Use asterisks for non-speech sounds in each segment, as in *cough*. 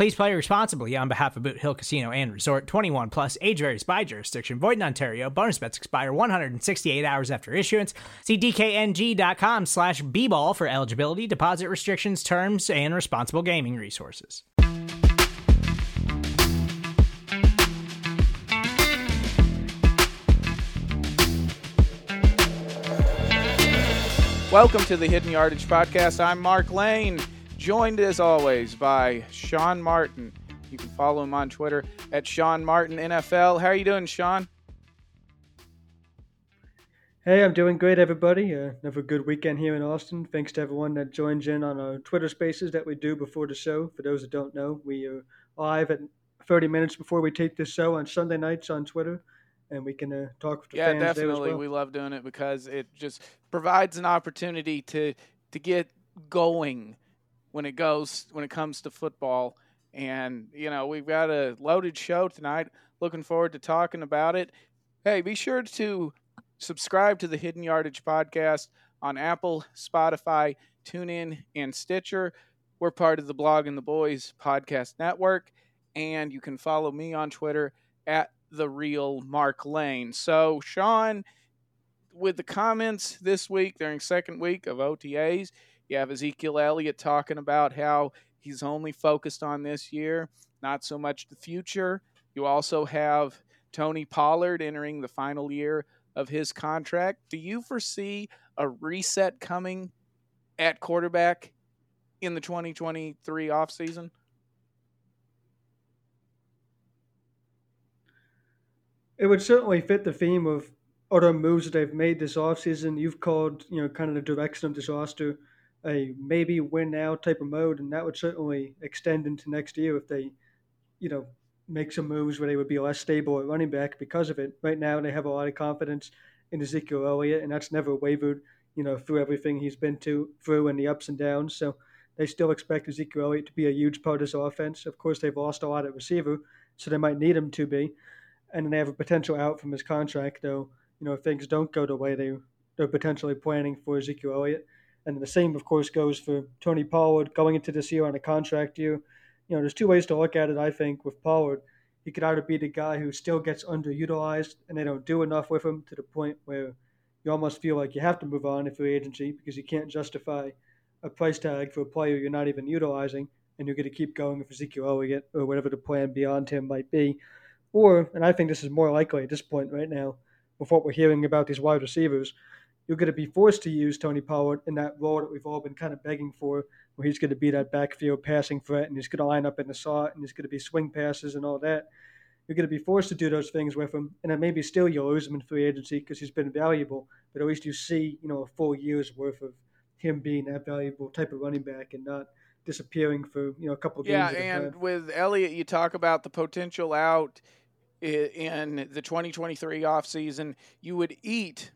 Please play responsibly on behalf of Boot Hill Casino and Resort 21 plus age varies by jurisdiction. Void in Ontario. Bonus bets expire 168 hours after issuance. See DKNG.com slash B ball for eligibility, deposit restrictions, terms, and responsible gaming resources. Welcome to the Hidden Yardage Podcast. I'm Mark Lane, joined as always by Sean Martin. You can follow him on Twitter at Sean Martin NFL. How are you doing, Sean? Hey, I'm doing great, everybody. Uh, another good weekend here in Austin. Thanks to everyone that joins in on our Twitter Spaces that we do before the show. For those that don't know, we are live at 30 minutes before we take this show on Sunday nights on Twitter, and we can uh, talk with the Yeah, fans there as definitely. well. We love doing it because it just provides an opportunity to to get going when it goes when it comes to football. And you know, we've got a loaded show tonight. Looking forward to talking about it. Hey, be sure to subscribe to the Hidden Yardage podcast on Apple, Spotify, TuneIn, and Stitcher. We're part of the Blogging the Boys podcast network, and you can follow me on Twitter at the real Mark Lane. So, Sean, with the comments this week during second week of OTAs, you have Ezekiel Elliott talking about how he's only focused on this year, not so much the future. You also have Tony Pollard entering the final year of his contract. Do you foresee a reset coming at quarterback in the 2023 offseason? It would certainly fit the theme of other moves that they've made this offseason. You've called, you know, kind of the direction of this roster a maybe win now type of mode, and that would certainly extend into next year if they, you know, make some moves where they would be less stable at running back because of it. Right now, they have a lot of confidence in Ezekiel Elliott, and that's never wavered, you know, through everything he's been to through and the ups and downs. So they still expect Ezekiel Elliott to be a huge part of this offense. Of course, they've lost a lot at receiver, so they might need him to be, and then they have a potential out from his contract, though. You know, if things don't go the way they they're potentially planning for Ezekiel Elliott. And the same, of course, goes for Tony Pollard going into this year on a contract year. You know, there's two ways to look at it, I think, with Pollard. He could either be the guy who still gets underutilized and they don't do enough with him to the point where you almost feel like you have to move on in free agency because you can't justify a price tag for a player you're not even utilizing and you're going to keep going with Ezekiel Elliott or whatever the plan beyond him might be. Or, and I think this is more likely at this point right now, with what we're hearing about these wide receivers, you're going to be forced to use Tony Pollard in that role that we've all been kind of begging for, where he's going to be that backfield passing threat and he's going to line up in the slot and he's going to be swing passes and all that. You're going to be forced to do those things with him, and then maybe still you'll lose him in free agency because he's been valuable. But at least you see, you know, a full year's worth of him being that valuable type of running back and not disappearing for you know a couple of games. Yeah, and time. with Elliott, you talk about the potential out in the 2023 offseason. You would eat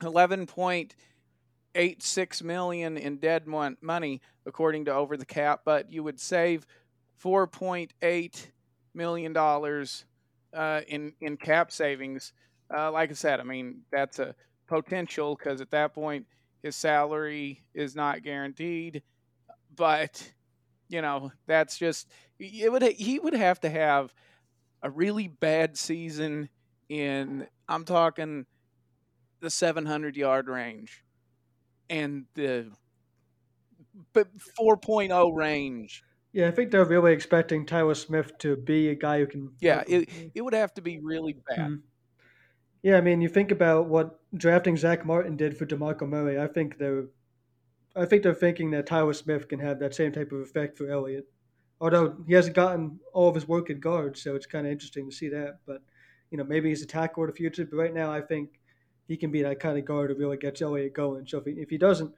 11.86 million in dead mon- money according to over the cap, but you would save 4.8 million dollars uh, in in cap savings. Uh, like I said, I mean that's a potential because at that point his salary is not guaranteed, but you know that's just it would he would have to have a really bad season in I'm talking the 700 yard range and the but 4.0 range. Yeah, I think they're really expecting Tyler Smith to be a guy who can. Yeah, it, it would have to be really bad. Mhm. Yeah, I mean, you think about what drafting Zach Martin did for Demarco Murray. I think they're, I think they're thinking that Tyler Smith can have that same type of effect for Elliott. Although he hasn't gotten all of his work at guard, so it's kind of interesting to see that. But you know, maybe he's a tackle in the future. But right now, I think he can be that kind of guard who really gets Elliott going. So if he, if he doesn't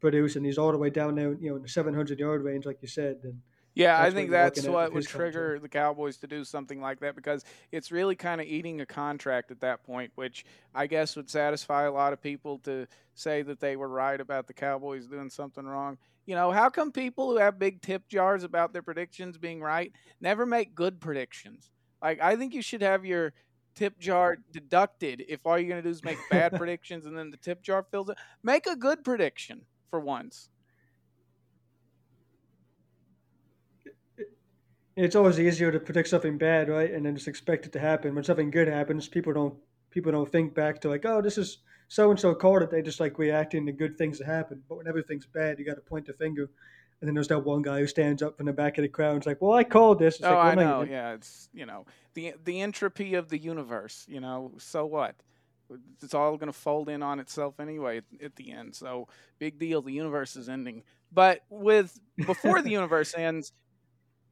produce and he's all the way down there, you know, in the 700 yard range, like you said, then yeah, I think that's what would trigger contract. the Cowboys to do something like that because it's really kind of eating a contract at that point, which I guess would satisfy a lot of people to say that they were right about the Cowboys doing something wrong. You know, how come people who have big tip jars about their predictions being right never make good predictions? Like, I think you should have your tip jar deducted if all you're going to do is make bad *laughs* predictions and then the tip jar fills it. Make a good prediction for once. it's always easier to predict something bad, right? And then just expect it to happen. When something good happens, people don't people don't think back to like, oh, this is so and so called it. They just like reacting to good things that happen. But when everything's bad, you got to point the finger. And then there's that one guy who stands up in the back of the crowd and is like, "Well, I called this." It's oh, like, well, I know. Yeah, it's you know the the entropy of the universe. You know, so what? It's all going to fold in on itself anyway at, at the end. So big deal. The universe is ending. But with before the universe ends,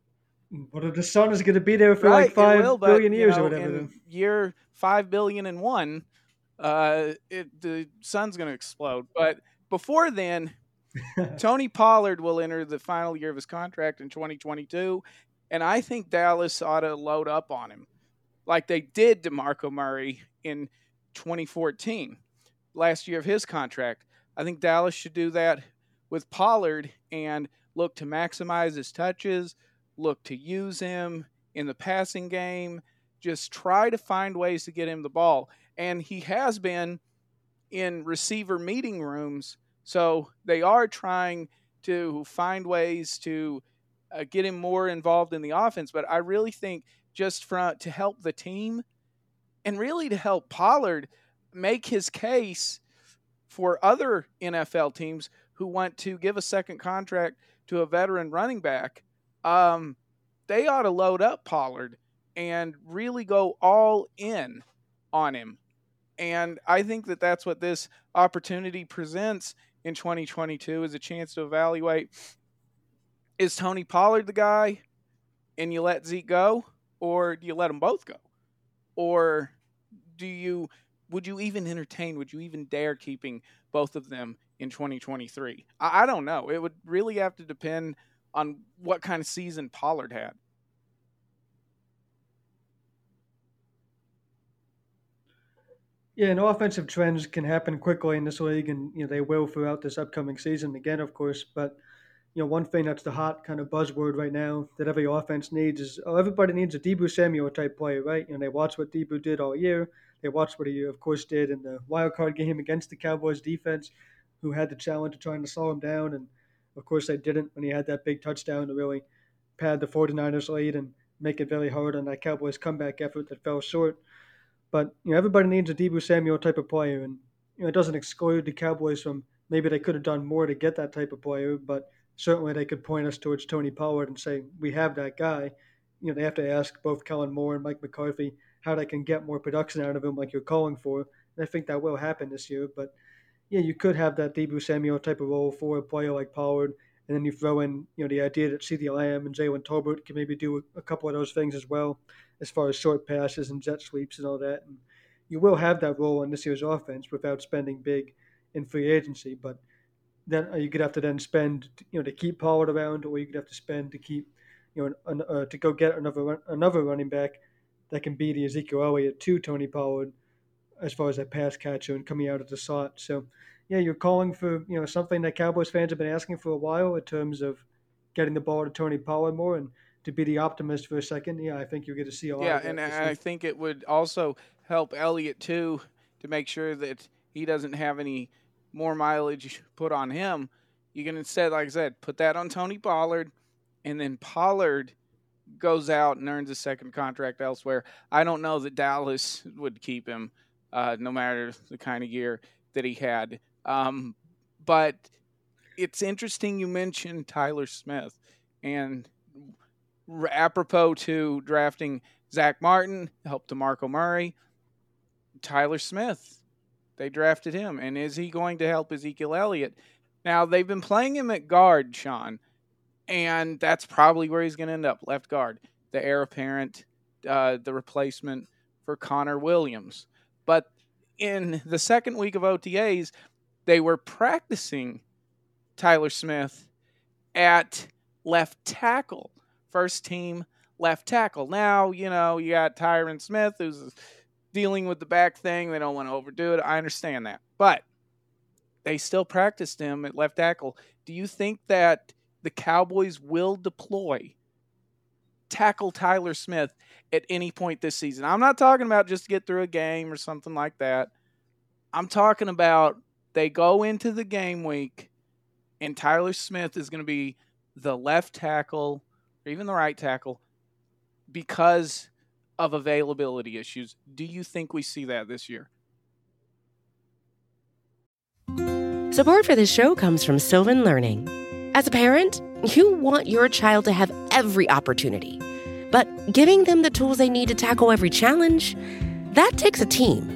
*laughs* but the sun is going to be there for right, like five will, but, billion years know, or whatever. In year five billion and one, uh, it, the sun's going to explode. But before then, *laughs* Tony Pollard will enter the final year of his contract in 2022, and I think Dallas ought to load up on him, like they did DeMarco Murray in 2014, last year of his contract. I think Dallas should do that with Pollard and look to maximize his touches look to use him in the passing game. Just try to find ways to get him the ball. And he has been in receiver meeting rooms. So they are trying to find ways to uh, get him more involved in the offense. But I really think just from to help the team and really to help Pollard make his case for other NFL teams who want to give a second contract to a veteran running back um, they ought to load up Pollard and really go all in on him. And I think that that's what this opportunity presents in 2022 is a chance to evaluate is Tony Pollard the guy and you let Zeke go or do you let them both go? Or do you would you even entertain would you even dare keeping both of them in 2023? I, I don't know. It would really have to depend on what kind of season Pollard had. Yeah, and offensive trends can happen quickly in this league, and you know they will throughout this upcoming season again, of course. But you know, one thing that's the hot kind of buzzword right now that every offense needs is oh, everybody needs a Deebo Samuel type player, right? You know, they watch what Deebo did all year. They watch what he, of course, did in the wild card game against the Cowboys defense, who had the challenge of trying to slow him down, and of course, they didn't when he had that big touchdown to really pad the 49ers lead and make it very hard on that Cowboys comeback effort that fell short. But you know, everybody needs a Deebo Samuel type of player, and you know, it doesn't exclude the Cowboys from maybe they could have done more to get that type of player, but certainly they could point us towards Tony Pollard and say we have that guy. You know, they have to ask both Kellen Moore and Mike McCarthy how they can get more production out of him, like you're calling for. And I think that will happen this year, but yeah, you could have that Deebo Samuel type of role for a player like Pollard, and then you throw in, you know, the idea that CeeDee Lamb and Jalen Tolbert can maybe do a, a, couple of those things as well, as far as short passes and jet sweeps and all that. And you will have that role in this year's offense without spending big in free agency, but then uh, you could have to then spend, you know, to keep Pollard around, or you could have to spend to keep, you know, an, uh, to go get another another running back that can be the Ezekiel Elliott to Tony Pollard as far as that pass catcher and coming out of the slot. So, yeah, you're calling for you know something that Cowboys fans have been asking for a while in terms of getting the ball to Tony Pollard more and to be the optimist for a second. Yeah, I think you're going to see a lot. Of Yeah, and I think it would also help Elliott too to make sure that he doesn't have any more mileage put on him. You can instead, like I said, put that on Tony Pollard, and then Pollard goes out and earns a second contract elsewhere. I don't know that Dallas would keep him uh, no matter the kind of year that he had. Um, but it's interesting you mentioned Tyler Smith, and apropos to drafting Zach Martin, help Demarco Murray. Tyler Smith. They drafted him. And is he going to help Ezekiel Elliott? Now, they've been playing him at guard, Sean, and that's probably where he's going to end up left guard, the heir apparent, uh, the replacement for Connor Williams. But in the second week of OTAs, they were practicing Tyler Smith at left tackle, first team left tackle. Now, you know, you got Tyron Smith who's dealing with the back thing. They don't want to overdo it. I understand that. But they still practiced him at left tackle. Do you think that the Cowboys will deploy tackle Tyler Smith at any point this season? I'm not talking about just to get through a game or something like that. I'm talking about they go into the game week and Tyler Smith is going to be the left tackle or even the right tackle because of availability issues. Do you think we see that this year? Support for this show comes from Sylvan Learning. As a parent, you want your child to have every opportunity, but giving them the tools they need to tackle every challenge, that takes a team.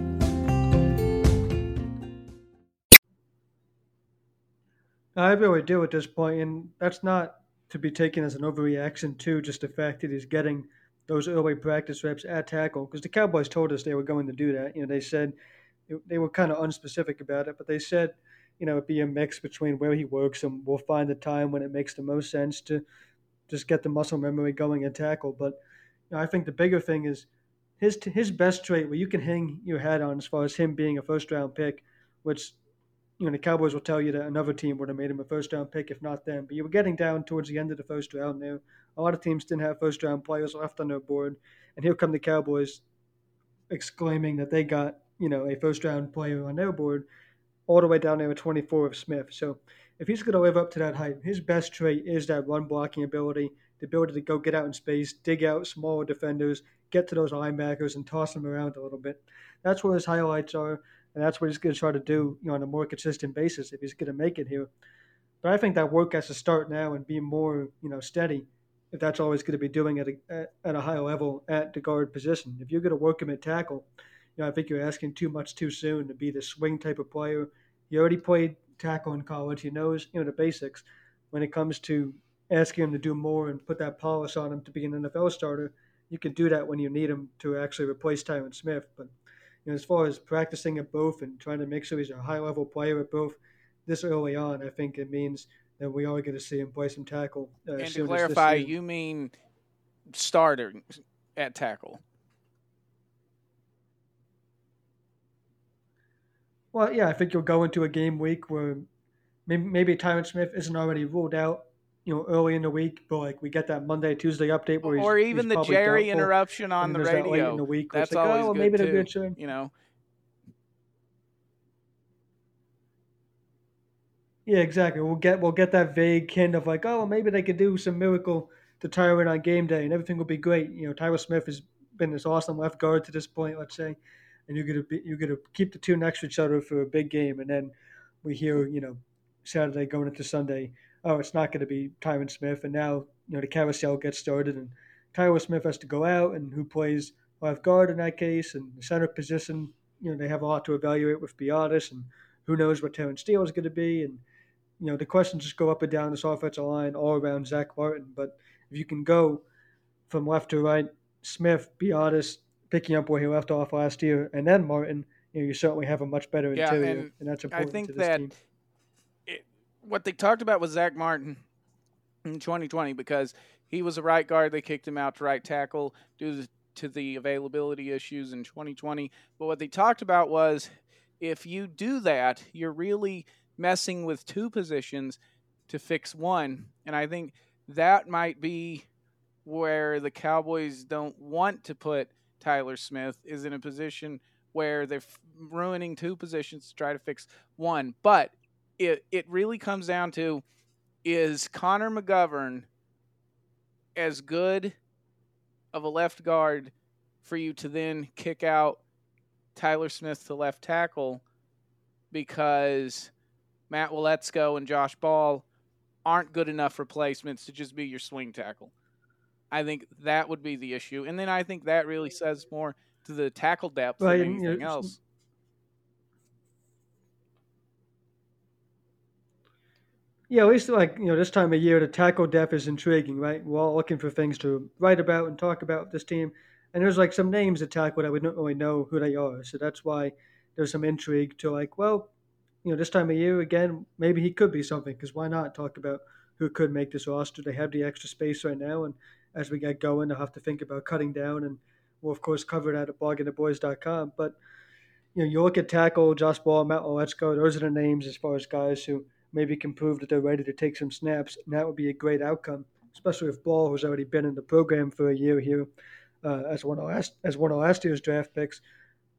I really do at this point, and that's not to be taken as an overreaction to just the fact that he's getting those early practice reps at tackle because the Cowboys told us they were going to do that. You know, they said they were kind of unspecific about it, but they said, you know, it'd be a mix between where he works and we'll find the time when it makes the most sense to just get the muscle memory going at tackle. But you know, I think the bigger thing is his his best trait where you can hang your hat on as far as him being a first round pick, which you know, the Cowboys will tell you that another team would have made him a first round pick if not them. But you were getting down towards the end of the first round there. A lot of teams didn't have first round players left on their board. And here come the Cowboys exclaiming that they got, you know, a first round player on their board all the way down there at 24 of Smith. So if he's going to live up to that hype, his best trait is that run blocking ability, the ability to go get out in space, dig out smaller defenders, get to those linebackers, and toss them around a little bit. That's where his highlights are and that's what he's going to try to do you know, on a more consistent basis if he's going to make it here. But I think that work has to start now and be more you know steady if that's all he's going to be doing at a, at a high level at the guard position. If you're going to work him at tackle, you know I think you're asking too much too soon to be the swing type of player. He already played tackle in college. He knows you know the basics. When it comes to asking him to do more and put that polish on him to be an NFL starter, you can do that when you need him to actually replace Tyron Smith. But you know, as far as practicing at both and trying to make sure he's a high level player at both this early on, I think it means that we are going to see him play some tackle. Uh, and to clarify, you mean starter at tackle? Well, yeah, I think you'll go into a game week where maybe, maybe Tyron Smith isn't already ruled out you know, early in the week, but like we get that Monday, Tuesday update where or even the Jerry interruption on the radio. That in the week That's like, always oh, good maybe too. They're good you know. Yeah, exactly. We'll get we'll get that vague hint of like, oh, maybe they could do some miracle to Tyron on game day, and everything will be great. You know, Tyron Smith has been this awesome left guard to this point, let's say, and you're gonna be you're gonna keep the two next to each other for a big game, and then we hear you know Saturday going into Sunday oh, it's not going to be Tyron Smith. And now, you know, the carousel gets started and Tyron Smith has to go out and who plays left guard in that case and the center position, you know, they have a lot to evaluate with Biadasz and who knows what Terence Steele is going to be. And, you know, the questions just go up and down this offensive line all around Zach Martin. But if you can go from left to right, Smith, Biadasz, picking up where he left off last year, and then Martin, you know, you certainly have a much better Yeah, interior, and and, that's important I think to this that team. What they talked about was Zach Martin in 2020 because he was a right guard. They kicked him out to right tackle due to the availability issues in 2020. But what they talked about was if you do that, you're really messing with two positions to fix one. And I think that might be where the Cowboys don't want to put Tyler Smith is in a position where they're ruining two positions to try to fix one. But it it really comes down to is Connor McGovern as good of a left guard for you to then kick out Tyler Smith to left tackle because Matt Waletzko and Josh Ball aren't good enough replacements to just be your swing tackle. I think that would be the issue. And then I think that really says more to the tackle depth Right, than and, you know, anything else. Yeah, at least like you know, this time of year, the tackle depth is intriguing, right? We're all looking for things to write about and talk about this team, and there's like some names to tackle that we don't really know who they are, so that's why there's some intrigue to like, well, you know, this time of year again, maybe he could be something because why not talk about who could make this roster? They have the extra space right now, and as we get going, they'll have to think about cutting down, and we'll of course cover that at bloggingtheboys.com. But you know, you look at tackle, Josh Ball, Matt Waletzko, those are the names as far as guys who maybe can prove that they're ready to take some snaps, and that would be a great outcome, especially if Ball, who's already been in the program for a year here, uh, as one of last as one of last year's draft picks.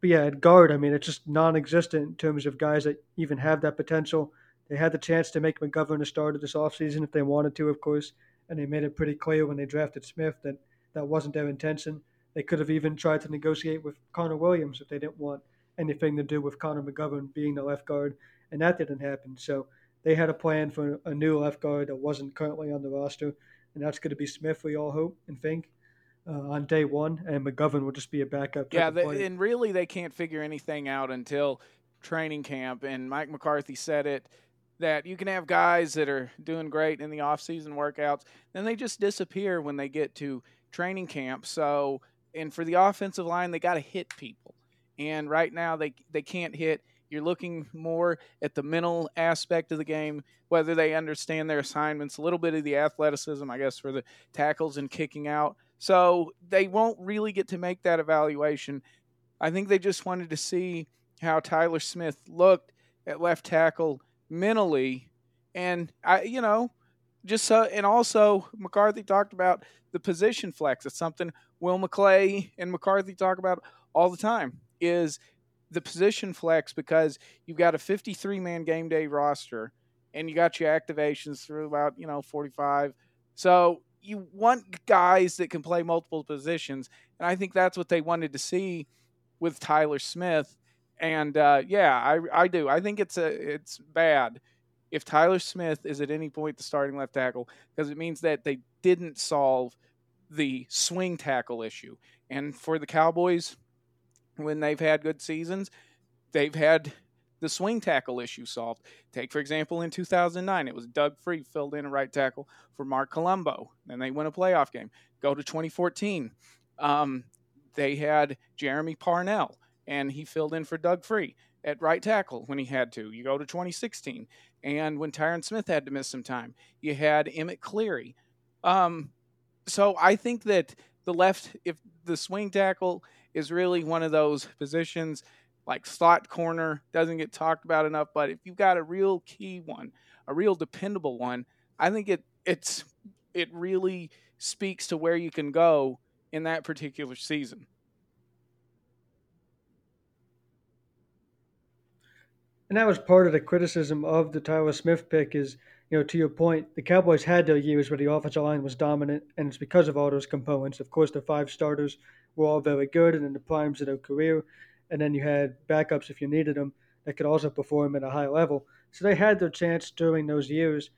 But yeah, at guard, I mean, it's just non-existent in terms of guys that even have that potential. They had the chance to make McGovern a starter this offseason if they wanted to, of course, and they made it pretty clear when they drafted Smith that that wasn't their intention. They could have even tried to negotiate with Connor Williams if they didn't want anything to do with Connor McGovern being the left guard, and that didn't happen. So they had a plan for a new left guard that wasn't currently on the roster, and that's going to be Smith, we all hope and think, uh, on day one, and McGovern will just be a backup. Yeah, they, and really they can't figure anything out until training camp. And Mike McCarthy said it that you can have guys that are doing great in the off-season workouts, then they just disappear when they get to training camp. So, and for the offensive line, they got to hit people. And right now they they can't hit. You're looking more at the mental aspect of the game, whether they understand their assignments, a little bit of the athleticism, I guess, for the tackles and kicking out. So they won't really get to make that evaluation. I think they just wanted to see how Tyler Smith looked at left tackle mentally, and I, you know, just so and also McCarthy talked about the position flex. It's something Will McClay and McCarthy talk about all the time. Is the position flex because you've got a 53 man game day roster and you got your activations through about you know 45 so you want guys that can play multiple positions and i think that's what they wanted to see with tyler smith. And uh, yeah I, I do. I think it's a it's bad if tyler smith is at any point the starting left tackle because it means that they didn't solve the swing tackle issue. And for the cowboys when they've had good seasons, they've had the swing tackle issue solved. Take, for example, in 2009, it was Doug Free filled in a right tackle for Marc Colombo, and they win a playoff game. Go to 2014, um, they had Jeremy Parnell, and he filled in for Doug Free at right tackle when he had to. You go to 2016, and when Tyron Smith had to miss some time, you had Emmett Cleary. Um, so I think that the left, if the swing tackle is really one of those positions like slot corner doesn't get talked about enough but if you've got a real key one a real dependable one i think it it's it really speaks to where you can go in that particular season And that was part of the criticism of the Tyler Smith pick is, you know, to your point, the Cowboys had their years where the offensive line was dominant, and it's because of all those components. Of course, the five starters were all very good and in the primes of their career, and then you had backups if you needed them that could also perform at a high level. So they had their chance during those years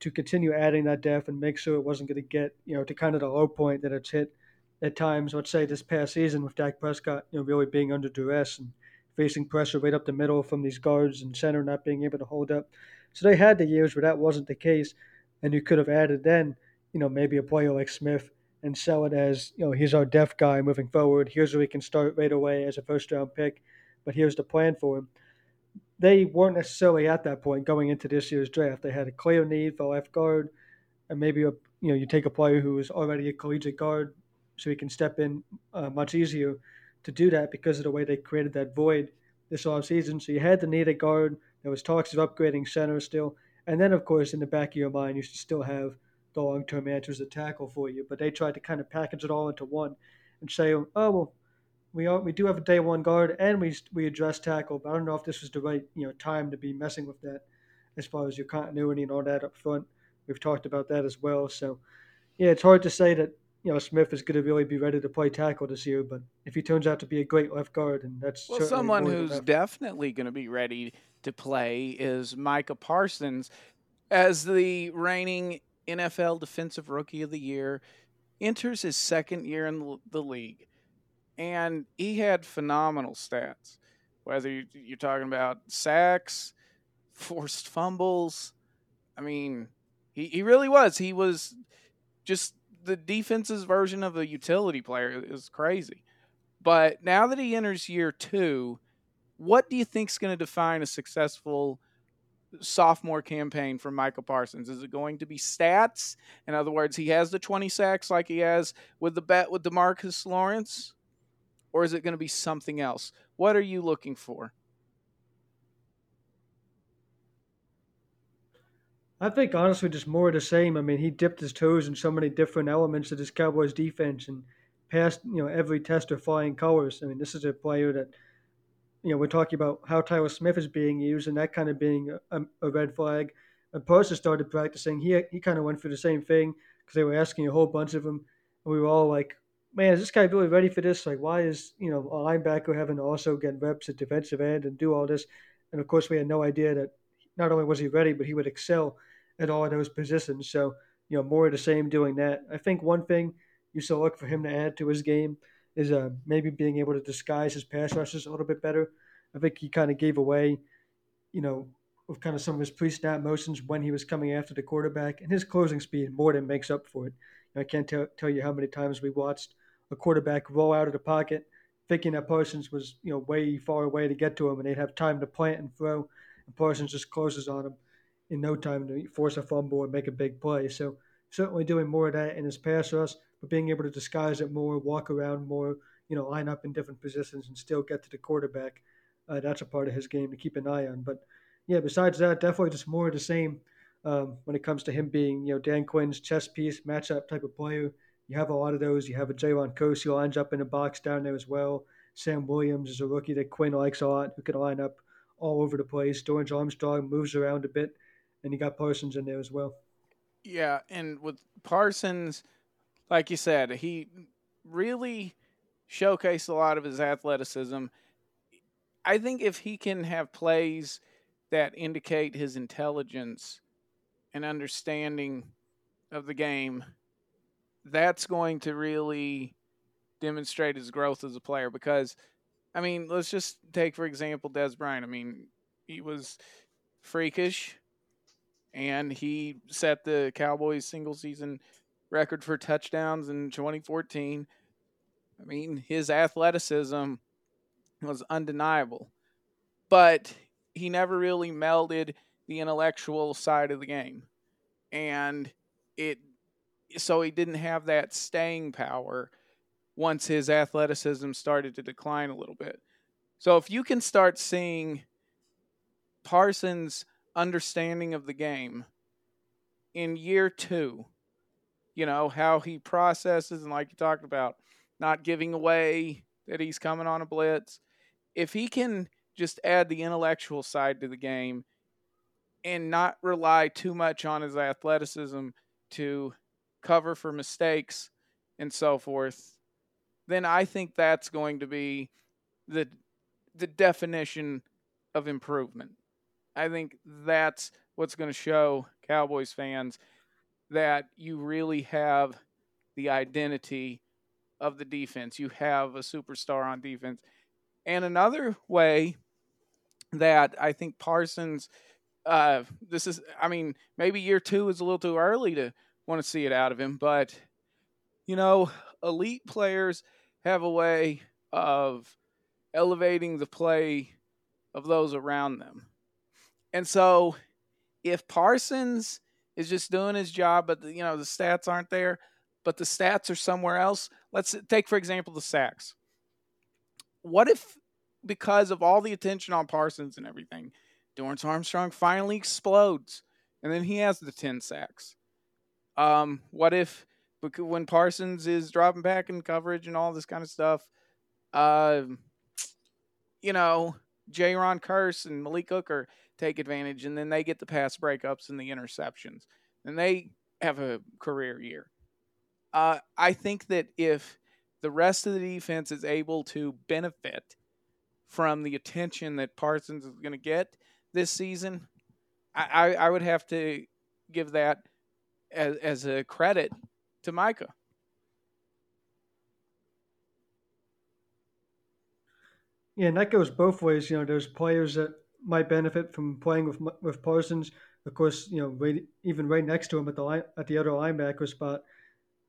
to continue adding that depth and make sure it wasn't going to get, you know, to kind of the low point that it's hit at times. Let's say this past season with Dak Prescott, you know, really being under duress and facing pressure right up the middle from these guards and center not being able to hold up. So they had the years where that wasn't the case, and you could have added then, you know, maybe a player like Smith and sell it as, you know, he's our depth guy moving forward. Here's where we can start right away as a first round pick. but here's the plan for him. They weren't necessarily at that point going into this year's draft. They had a clear need for left guard, and maybe a you know you take a player who is already a collegiate guard, so he can step in uh, much easier to do that because of the way they created that void this offseason. So you had to need a guard. There was talks of upgrading center still, and then of course in the back of your mind you should still have the long-term answers to tackle for you. But they tried to kind of package it all into one and say, oh well, we are, we do have a day one guard and we we address tackle, but I don't know if this was the right you know time to be messing with that as far as your continuity and all that up front. We've talked about that as well. So yeah, it's hard to say that you know Smith is going to really be ready to play tackle this year, but if he turns out to be a great left guard, and that's well, someone who's definitely going to be ready to play is Micah Parsons as the reigning NFL Defensive Rookie of the Year, enters his second year in the league, and he had phenomenal stats. Whether you're talking about sacks, forced fumbles, I mean, he, he really was. He was just the defense's version of a utility player. It was crazy. But now that he enters year two, what do you think is going to define a successful – sophomore campaign from Micah Parsons? Is it going to be stats? In other words, he has the 20 sacks like he has with the bet with Demarcus Lawrence? Or is it going to be something else? What are you looking for? I think honestly, just more of the same. I mean, he dipped his toes in so many different elements of this Cowboys defense and passed, you know, every test of flying colors. I mean, this is a player that you know, we're talking about how Tyler Smith is being used and that kind of being a, a red flag. And Parsons started practicing. He he kind of went through the same thing because they were asking a whole bunch of him, and we were all like, "Man, is this guy really ready for this? Like, why is you know a linebacker having to also get reps at defensive end and do all this?" And of course, we had no idea that not only was he ready, but he would excel at all of those positions. So you know, more of the same doing that. I think one thing you still look for him to add to his game is uh, maybe being able to disguise his pass rushes a little bit better. I think he kind of gave away, you know, with kind of some of his pre-snap motions when he was coming after the quarterback, and his closing speed more than makes up for it. I can't tell, tell you how many times we watched a quarterback roll out of the pocket, thinking that Parsons was you know way far away to get to him, and they'd have time to plant and throw, and Parsons just closes on him in no time to force a fumble and make a big play. So certainly doing more of that in his pass rush, but being able to disguise it more, walk around more, you know, line up in different positions and still get to the quarterback. Uh, that's a part of his game to keep an eye on. But yeah, besides that, definitely just more of the same um, when it comes to him being, you know, Dan Quinn's chess piece, matchup type of player. You have a lot of those. You have a Jayron Kearse who lines up in the box down there as well. Sam Williams is a rookie that Quinn likes a lot, who can line up all over the place. Dorance Armstrong moves around a bit, and you got Parsons in there as well. Yeah, and with Parsons, like you said, he really showcased a lot of his athleticism. I think if he can have plays that indicate his intelligence and understanding of the game, that's going to really demonstrate his growth as a player. Because, I mean, let's just take, for example, Dez Bryant. I mean, he was freakish and he set the Cowboys single season record for touchdowns in 2014. I mean, his athleticism was undeniable, but he never really melded the intellectual side of the game. And it so he didn't have that staying power once his athleticism started to decline a little bit. So if you can start seeing Parsons' understanding of the game in year 2, you know, how he processes and like you talked about, not giving away that he's coming on a blitz. If he can just add the intellectual side to the game and not rely too much on his athleticism to cover for mistakes and so forth, then I think that's going to be the the definition of improvement. I think that's what's going to show Cowboys fans that you really have the identity of the defense. You have a superstar on defense. And another way that I think Parsons, uh, this is, I mean, maybe year two is a little too early to want to see it out of him, but, you know, elite players have a way of elevating the play of those around them. And so if Parsons is just doing his job, but the, you know the stats aren't there, but the stats are somewhere else. Let's take for example the sacks. What if because of all the attention on Parsons and everything, Dorance Armstrong finally explodes, and then he has the ten sacks. Um, what if when Parsons is dropping back in coverage and all this kind of stuff, uh, you know, Jayron Kearse and Malik Hooker take advantage, and then they get the pass breakups and the interceptions, and they have a career year. Uh, I think that if the rest of the defense is able to benefit from the attention that Parsons is going to get this season, I, I, I, would have to give that as, as a credit to Micah. Yeah, and that goes both ways. You know, there's players that might benefit from playing with with Parsons. Of course, you know, right, even right next to him at the line, at the other linebacker spot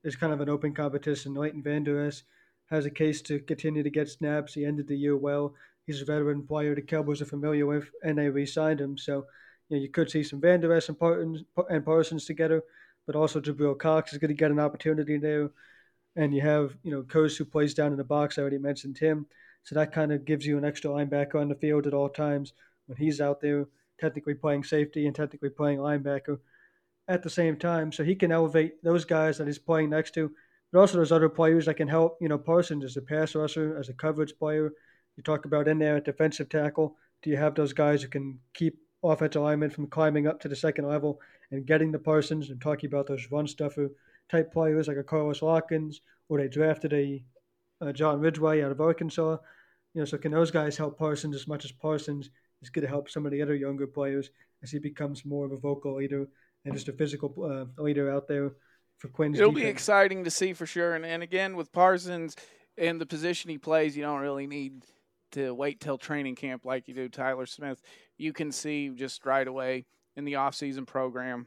is kind of an open competition. Leighton Vander Esch has a case to continue to get snaps. He ended the year well. He's a veteran player the Cowboys are familiar with, and they re-signed him. So, you know, you could see some Vander Esch and Parsons, and Parsons together, but also Jabril Cox is going to get an opportunity there. And you have, you know, Kearse who plays down in the box. I already mentioned him. So that kind of gives you an extra linebacker on the field at all times when he's out there, technically playing safety and technically playing linebacker at the same time. So he can elevate those guys that he's playing next to. But also there's other players that can help, you know, Parsons as a pass rusher, as a coverage player. You talk about in there at defensive tackle. Do you have those guys who can keep offensive linemen from climbing up to the second level and getting the Parsons and talking about those run stuffer type players like a Carlos Watkins, or they drafted a, a John Ridgeway out of Arkansas. You know, so can those guys help Parsons as much as Parsons is going to help some of the other younger players as he becomes more of a vocal leader and just a physical uh, leader out there for Quinn's. It'll defense. be exciting to see for sure. And, and again, with Parsons and the position he plays, you don't really need to wait till training camp like you do Tyler Smith. You can see just right away in the offseason program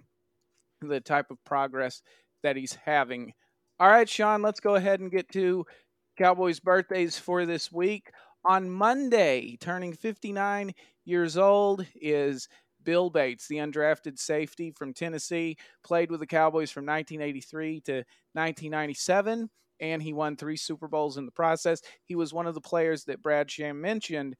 the type of progress that he's having. All right, Sean, let's go ahead and get to Cowboys' birthdays for this week. On Monday, turning 59 years old, is Bill Bates, the undrafted safety from Tennessee, played with the Cowboys from 1983 to 1997, and he won three Super Bowls in the process. He was one of the players that Brad Sham mentioned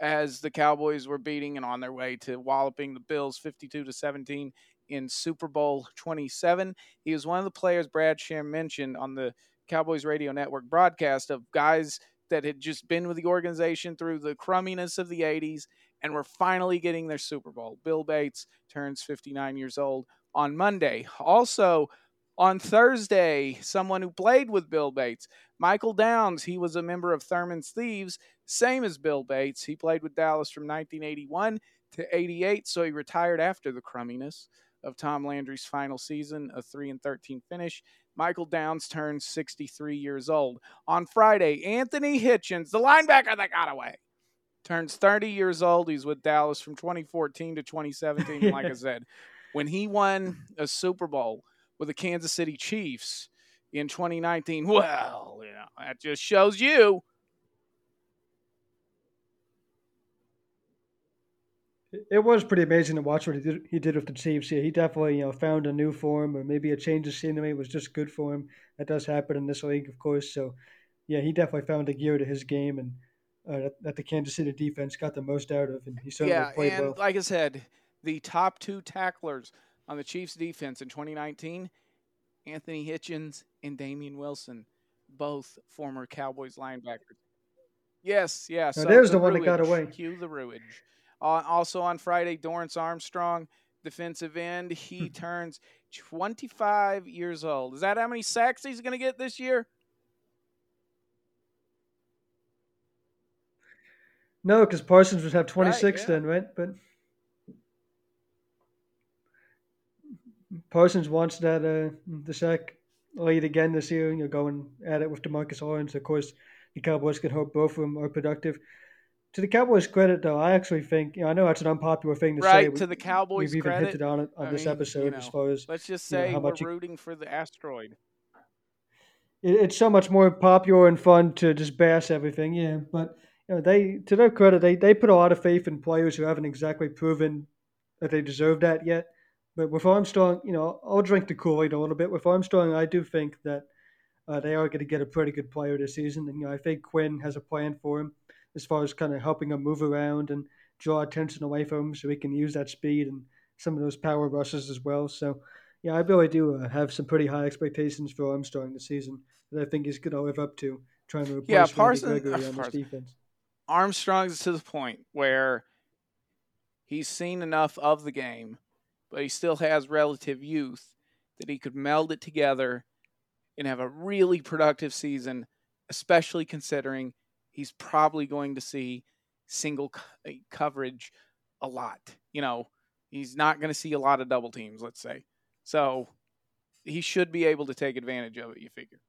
as the Cowboys were beating and on their way to walloping the Bills 52 to 17 in Super Bowl 27. He was one of the players Brad Sham mentioned on the Cowboys Radio Network broadcast of guys – that had just been with the organization through the crumminess of the 80s and were finally getting their Super Bowl. Bill Bates turns 59 years old on Monday. Also, on Thursday, someone who played with Bill Bates, Michael Downs, he was a member of Thurman's Thieves, same as Bill Bates. He played with Dallas from 1981 to 88, so he retired after the crumminess of Tom Landry's final season, a 3 and 13 finish. Michael Downs turns 63 years old. On Friday, Anthony Hitchens, the linebacker that got away, turns 30 years old. He's with Dallas from 2014 to 2017. like I *laughs* said, when he won a Super Bowl with the Kansas City Chiefs in 2019, well, you know, that just shows you it was pretty amazing to watch what he did, he did with the Chiefs. Yeah, he definitely you know found a new form, or maybe a change of scenery was just good for him. That does happen in this league, of course. So, yeah, he definitely found a gear to his game, and uh, that, the Kansas City defense got the most out of, and he certainly yeah, played and well. like I said, the top two tacklers on the Chiefs defense in 2019, Anthony Hitchens and Damien Wilson, both former Cowboys linebackers. Yes, yes. Yeah, so there's the, the one that got away. Cue the Ruage. Uh, also on Friday, Dorance Armstrong, defensive end, he hmm. turns 25 years old. Is that how many sacks he's going to get this year? No, because Parsons would have 26 right, yeah. then, right? But Parsons wants that uh, the sack lead again this year. And You're going at it with Demarcus Lawrence. Of course, the Cowboys can hope both of them are productive to the Cowboys' credit, though, I actually think you know, I know that's an unpopular thing to right, say. Right to the Cowboys' we've credit, even hinted on it on I this mean, episode you know, as far as let's just say you know, how we're rooting for the asteroid. It, it's so much more popular and fun to just bash everything, yeah. But you know, they to their credit, they, they put a lot of faith in players who haven't exactly proven that they deserve that yet. But with Armstrong, you know, I'll drink the Kool Aid a little bit. With Armstrong, I do think that uh, they are going to get a pretty good player this season, and you know, I think Quinn has a plan for him as far as kind of helping him move around and draw attention away from him, so he can use that speed and some of those power rushes as well. So, yeah, I really do uh, have some pretty high expectations for Armstrong this season that I think he's going to live up to, trying to replace yeah, Parsons, Gregory on this defense. Armstrong's to the point where he's seen enough of the game, but he still has relative youth that he could meld it together and have a really productive season, especially considering he's probably going to see single co- eh, coverage a lot. You know, he's not going to see a lot of double teams, let's say. So he should be able to take advantage of it, you figure.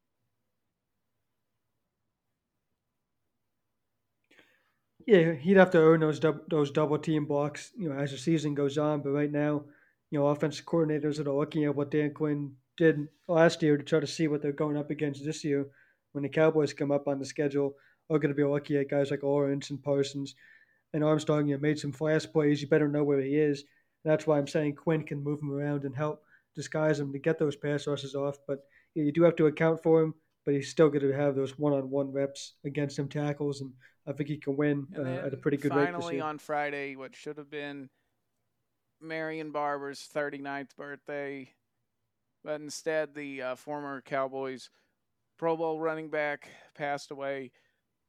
Yeah, he'd have to earn those dub- those double team blocks, you know, as the season goes on. But right now, you know, offensive coordinators are looking at what Dan Quinn did last year to try to see what they're going up against this year when the Cowboys come up on the schedule are going to be looking at guys like Lawrence and Parsons and Armstrong. You know, made some flash plays. You better know where he is. And that's why I'm saying Quinn can move him around and help disguise him to get those pass rushes off. But you, know, you do have to account for him. But he's still going to have those one-on-one reps against them tackles and I think he can win uh, at a pretty good finally rate. Finally, on Friday, what should have been Marion Barber's 39th birthday, but instead, the uh, former Cowboys Pro Bowl running back passed away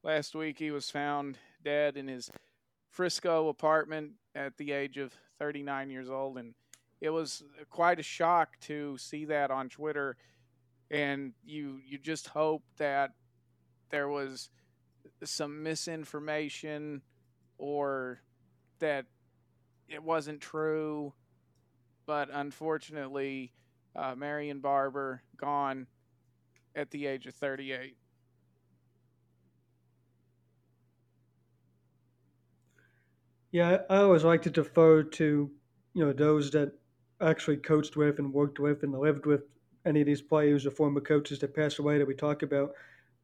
last week. He was found dead in his Frisco apartment at the age of 39 years old, and it was quite a shock to see that on Twitter. And you you just hope that there was some misinformation or that it wasn't true. But unfortunately, uh, Marion Barber gone at the age of 38. Yeah, I always like to defer to you know those that actually coached with and worked with and lived with any of these players or former coaches that passed away that we talk about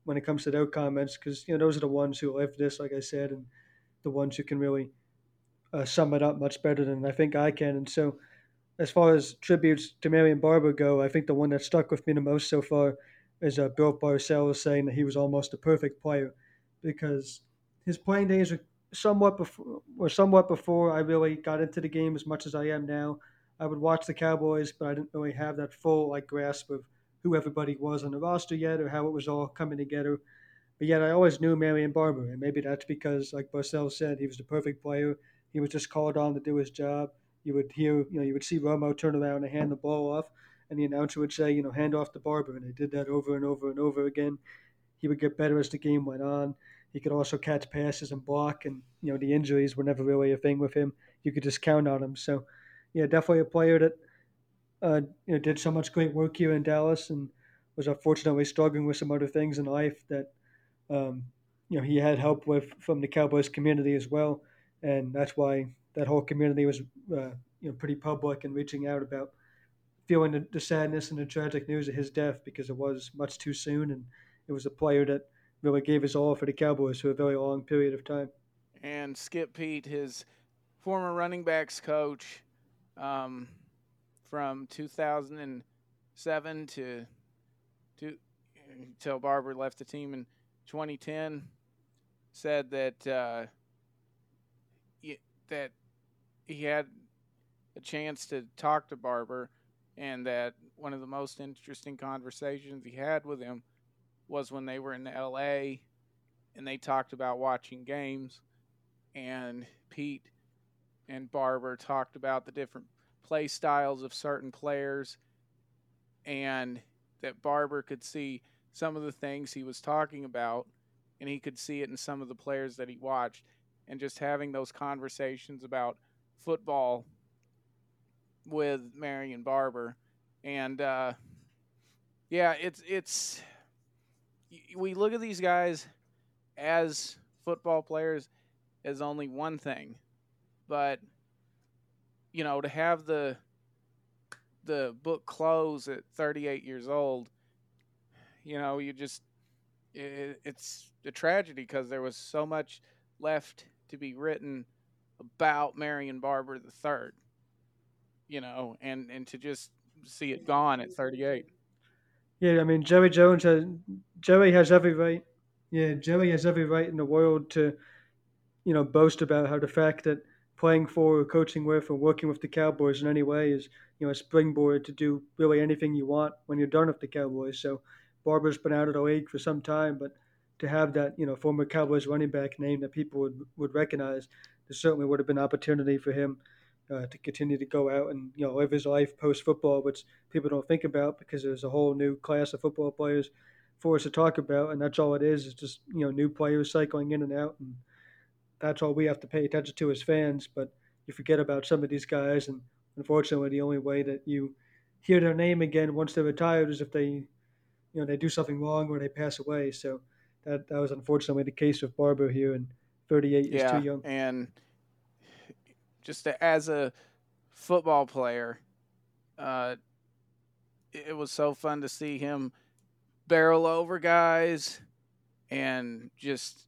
when it comes to their comments because you know those are the ones who lived this, like I said, and the ones who can really uh, sum it up much better than I think I can. And so, as far as tributes to Marion Barber go, I think the one that stuck with me the most so far is uh, Bill Parcells saying that he was almost a perfect player because his playing days were somewhat before, were somewhat before I really got into the game as much as I am now. I would watch the Cowboys, but I didn't really have that full like grasp of who everybody was on the roster yet or how it was all coming together. But yet I always knew Marion Barber, and maybe that's because, like Parcells said, he was the perfect player. He was just called on to do his job. You would hear, you know, you would see Romo turn around and hand the ball off, and the announcer would say, you know, hand off to Barber, and they did that over and over and over again. He would get better as the game went on. He could also catch passes and block, and you know the injuries were never really a thing with him. You could just count on him. So, yeah, definitely a player that uh, you know, did so much great work here in Dallas and was unfortunately struggling with some other things in life that, um, you know, he had help with from the Cowboys community as well. And that's why that whole community was, uh, you know, pretty public and reaching out about feeling the, the sadness and the tragic news of his death because it was much too soon. And it was a player that really gave his all for the Cowboys for a very long period of time. And Skip Peete, his former running backs coach, um, from 2007 to, to until Barber left the team in 2010 said that uh, that he had a chance to talk to Barber and that one of the most interesting conversations he had with him was when they were in LA and they talked about watching games. And Peete and Barber talked about the different play styles of certain players, and that Barber could see some of the things he was talking about, and he could see it in some of the players that he watched, and just having those conversations about football with Marion Barber, and uh, yeah, it's it's we look at these guys as football players as only one thing, but you know, to have the the book close at 38 years old, you know, you just it, it's a tragedy because there was so much left to be written about Marion Barber III. You know, and and to just see it gone at 38. Yeah, I mean Jerry Jones has Jerry has every right. Yeah, Jerry has every right in the world to, you know, boast about how the fact that playing for or coaching with or working with the Cowboys in any way is, you know, a springboard to do really anything you want when you're done with the Cowboys. So Barber's been out of the league for some time, but to have that, you know, former Cowboys running back name that people would, would recognize, there certainly would have been opportunity for him uh, to continue to go out and, you know, live his life post football, which people don't think about because there's a whole new class of football players for us to talk about, and that's all it is. It's just you know new players cycling in and out, and that's all we have to pay attention to as fans. But you forget about some of these guys, and unfortunately, the only way that you hear their name again once they're retired is if they, you know, they do something wrong or they pass away. So that that was unfortunately the case with Barber here, and 38 yeah, is too young. And just as a football player, uh, it was so fun to see him barrel over guys and just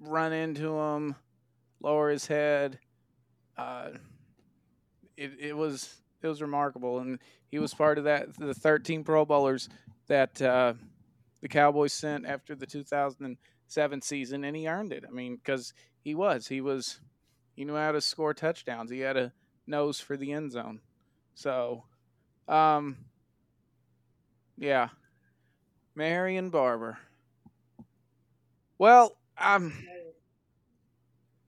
run into them, lower his head. Uh, it it was it was remarkable, and he was part of that the 13 Pro Bowlers that uh, the Cowboys sent after the 2007 season, and he earned it. I mean, because he was he was he knew how to score touchdowns. He had a nose for the end zone. So, um, yeah, Marion Barber. Well, um,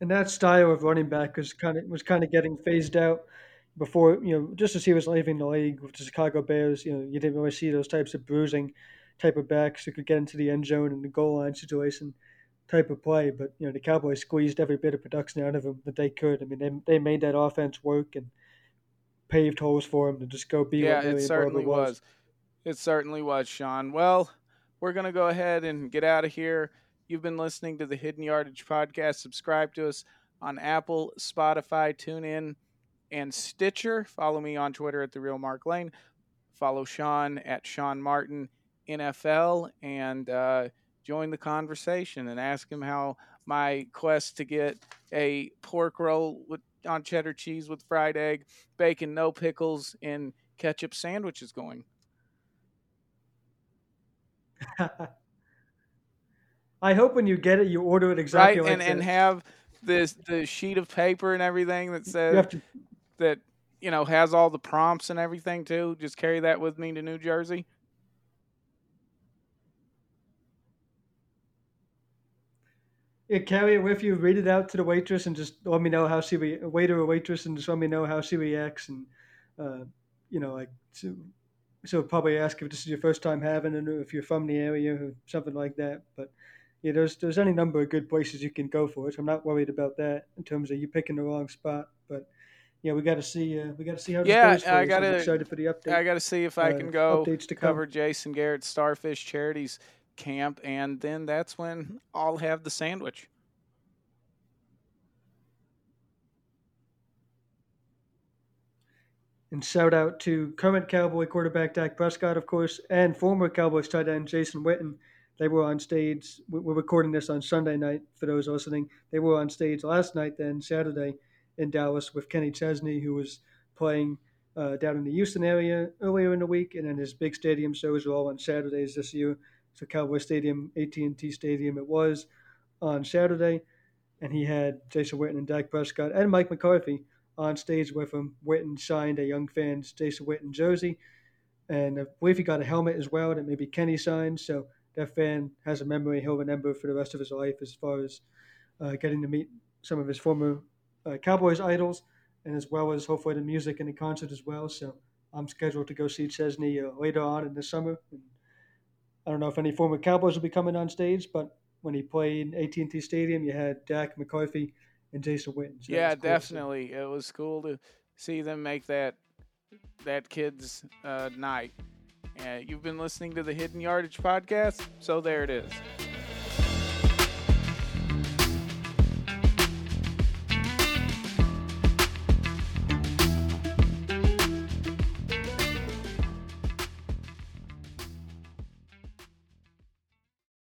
and that style of running back was kind of was kind of getting phased out before you know just as he was leaving the league with the Chicago Bears. You know, you didn't really see those types of bruising type of backs who could get into the end zone and the goal line situation type of play. But you know, the Cowboys squeezed every bit of production out of him that they could. I mean, they they made that offense work and paved holes for him to just go be yeah, what it certainly was. was. It certainly was, Sean. Well, we're going to go ahead and get out of here. You've been listening to the Hidden Yardage podcast. Subscribe to us on Apple, Spotify, TuneIn, and Stitcher. Follow me on Twitter at the Real Mark Lane. Follow Sean at Sean Martin NFL and uh, join the conversation and ask him how my quest to get a pork roll with, on cheddar cheese with fried egg, bacon, no pickles, and ketchup sandwich is going. *laughs* I hope when you get it, you order it exactly right like and that. and have this the sheet of paper and everything that says to, that you know has all the prompts and everything too. Just carry that with me to New Jersey. Yeah, carry it with you, read it out to the waitress, and just let me know how she re- waiter or waitress, and just let me know how she reacts, and uh, you know, like so, so probably ask if this is your first time having it, or if you're from the area, or something like that. But yeah, there's there's any number of good places you can go for it. So I'm not worried about that in terms of you picking the wrong spot. But yeah, we got to see uh, we got to see how this Yeah, goes. I gotta- excited for the update. I got to see if I uh, can go updates to come. cover Jason Garrett's Starfish Charities camp, and then that's when I'll have the sandwich. And shout out to current Cowboy quarterback Dak Prescott, of course, and former Cowboys tight end Jason Witten. They were on stage. we- We're recording this on Sunday night for those listening. They were on stage last night, then Saturday in Dallas with Kenny Chesney, who was playing uh, down in the Houston area earlier in the week, and then his big stadium shows are all on Saturdays this year. So Cowboy Stadium, AT&T Stadium, it was on Saturday, and he had Jason Witten and Dak Prescott and Mike McCarthy on stage with him. Witten signed a young fan's Jason Witten jersey, and I believe he got a helmet as well that maybe Kenny signed. So that fan has a memory he'll remember for the rest of his life as far as uh, getting to meet some of his former uh, Cowboys idols, and as well as hopefully the music and the concert as well. So I'm scheduled to go see Chesney uh, later on in the summer. And I don't know if any former Cowboys will be coming on stage, but when he played AT&T Stadium, you had Dak McCarthy and Jason Witten. So yeah, cool definitely. It was cool to see them make that that kid's uh, night. Uh, you've been listening to the Hidden Yardage podcast, so there it is.